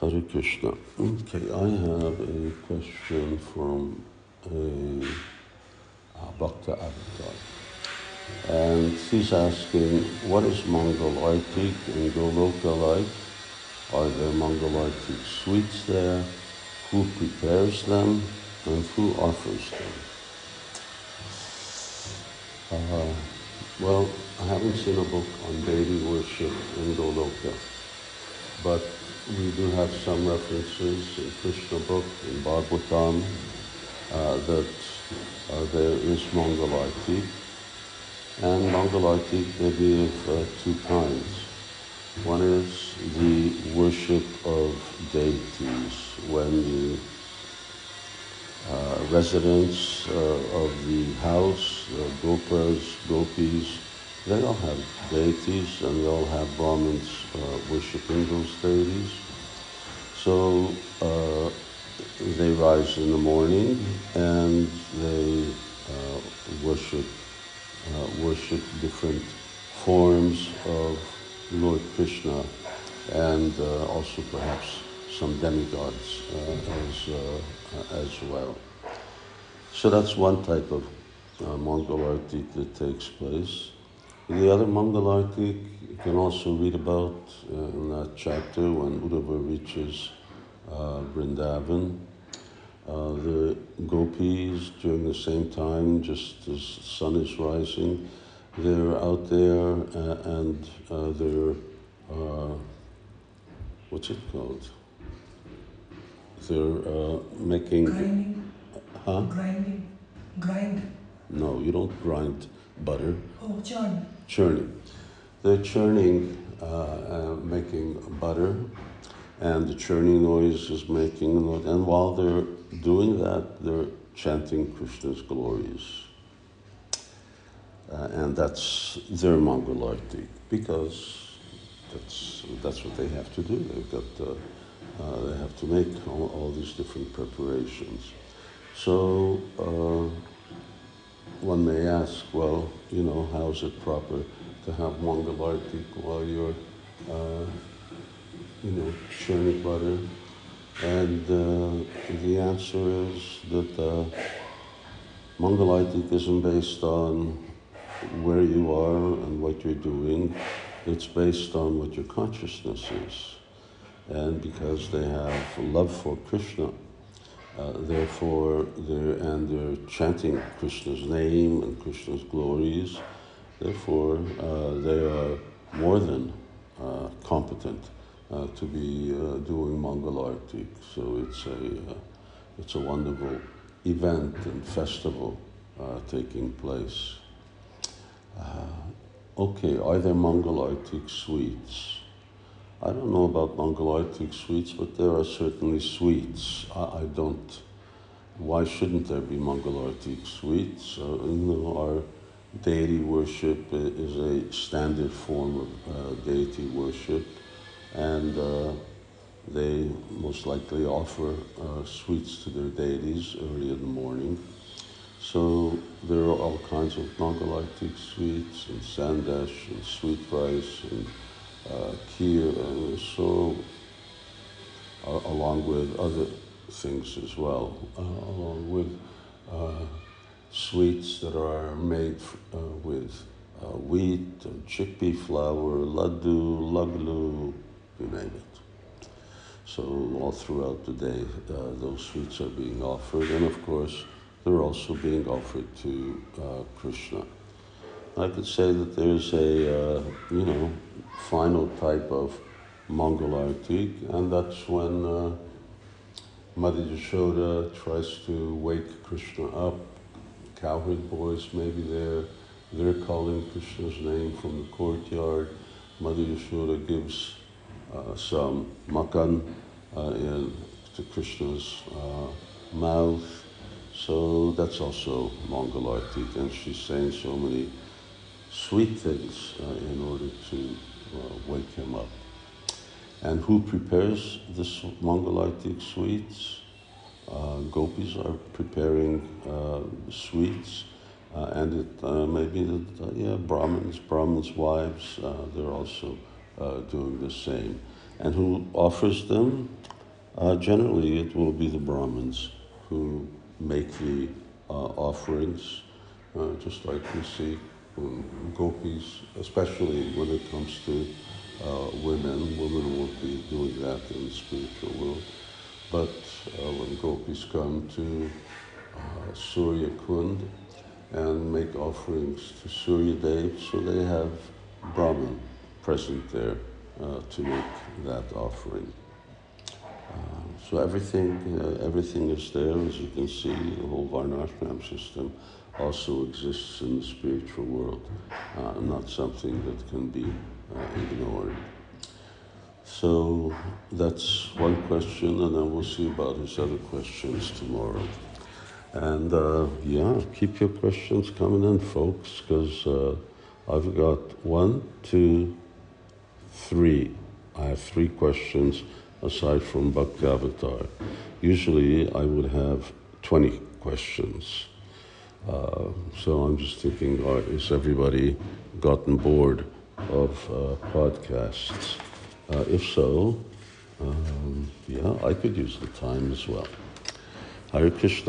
Hare Krishna. Okay, I have a question from a, a Bhakta Avatar. And she's asking, what is Mangal Artik in Goloka like? Are there Mangal Artik sweets there? Who prepares them? And who offers them? Uh, well, I haven't seen a book on deity worship in Goloka, but we do have some references in Krishna book, in Bhagavatam, uh, that uh, there is Mangal Artik. And Mangal Artik may be of uh, two kinds. One is the worship of deities when the uh, residents uh, of the house, uh, gopas, gopis, they all have deities and they all have Brahmins uh, worshipping those deities. So uh, they rise in the morning and they uh, worship uh, worship different forms of Lord Krishna and uh, also perhaps some demigods uh, as, as well. So that's one type of uh, Mangal Artik that takes place. The other Mangal Artik you can also read about uh, in that chapter when Uddhava reaches uh, Vrindavan. Uh, the gopis during the same time, just as the sun is rising, they're out there uh, and uh, they're, uh, what's it called? They're uh, making. Grinding, Huh? grinding, grind. No, you don't grind butter. Oh, churn. Churning. They're churning, uh, uh, making butter, and the churning noise is making noise. And while they're doing that, they're chanting Krishna's glories. Uh, and that's their Mangal Artik, because that's, that's what they have to do. They've got, uh, uh, they have to make all, all these different preparations. So, uh, one may ask, well, you know, how is it proper to have Mangal Artik while you're, uh, you know, churning butter? And uh, the answer is that uh, isn't based on where you are and what you're doing. It's based on what your consciousness is. And because they have love for Krishna, uh, therefore, they're, and they're chanting Krishna's name and Krishna's glories. Therefore, uh, they are more than uh, competent uh, to be uh, doing Mangal Artik. So it's a, it's a wonderful event and festival taking place. okay, are there Mangal Artik sweets? I don't know about Mangal Artik sweets, but there are certainly sweets. I, I don't. Why shouldn't there be Mangal Artik sweets? Uh, you know, our deity worship is a standard form of uh, deity worship, and uh, they most likely offer uh, sweets to their deities early in the morning. So there are all kinds of Mangal Artik sweets and sandesh and sweet rice and uh, and so uh, along with other things as well, uh, along with uh, sweets that are made uh, with uh, wheat and chickpea flour, laddu, laglu, you name it. So all throughout the day, those sweets are being offered, and of course, they're also being offered to Krishna. I could say that there's a, you know, final type of Mangal Artik, and that's when uh, Mother Yashoda tries to wake Krishna up. Cowherd boys maybe there. They're calling Krishna's name from the courtyard. Mother Yashoda gives uh, some makan uh, in, to Krishna's uh, mouth. So that's also Mangal Artik, and she's saying so many sweet things uh, in order to wake him up. And who prepares this Mangal Artik sweets? Uh, gopis are preparing uh, sweets, uh, and it uh, may be uh, yeah, Brahmins, Brahmins' wives, uh, they're also uh, doing the same. And who offers them? Uh, generally, it will be the Brahmins who make the uh, offerings, uh, just like we see gopis, especially when it comes to uh, women. Women won't be doing that in the spiritual world. But uh, when gopis come to uh, Surya Kund and make offerings to Surya Dev, so they have Brahman present there uh, to make that offering. So everything, uh, everything is there, as you can see. The whole Varnashram system also exists in the spiritual world, uh, not something that can be uh, ignored. So that's one question, and then we'll see about his other questions tomorrow. And uh, yeah, keep your questions coming in, folks, because uh, I've got one, two, three. I have three questions aside from Bhakti Avatar. Usually I would have 20 questions. Uh, so I'm just thinking, uh, is everybody gotten bored of uh, podcasts? Uh, if so, um, yeah, I could use the time as well. Hare Krishna.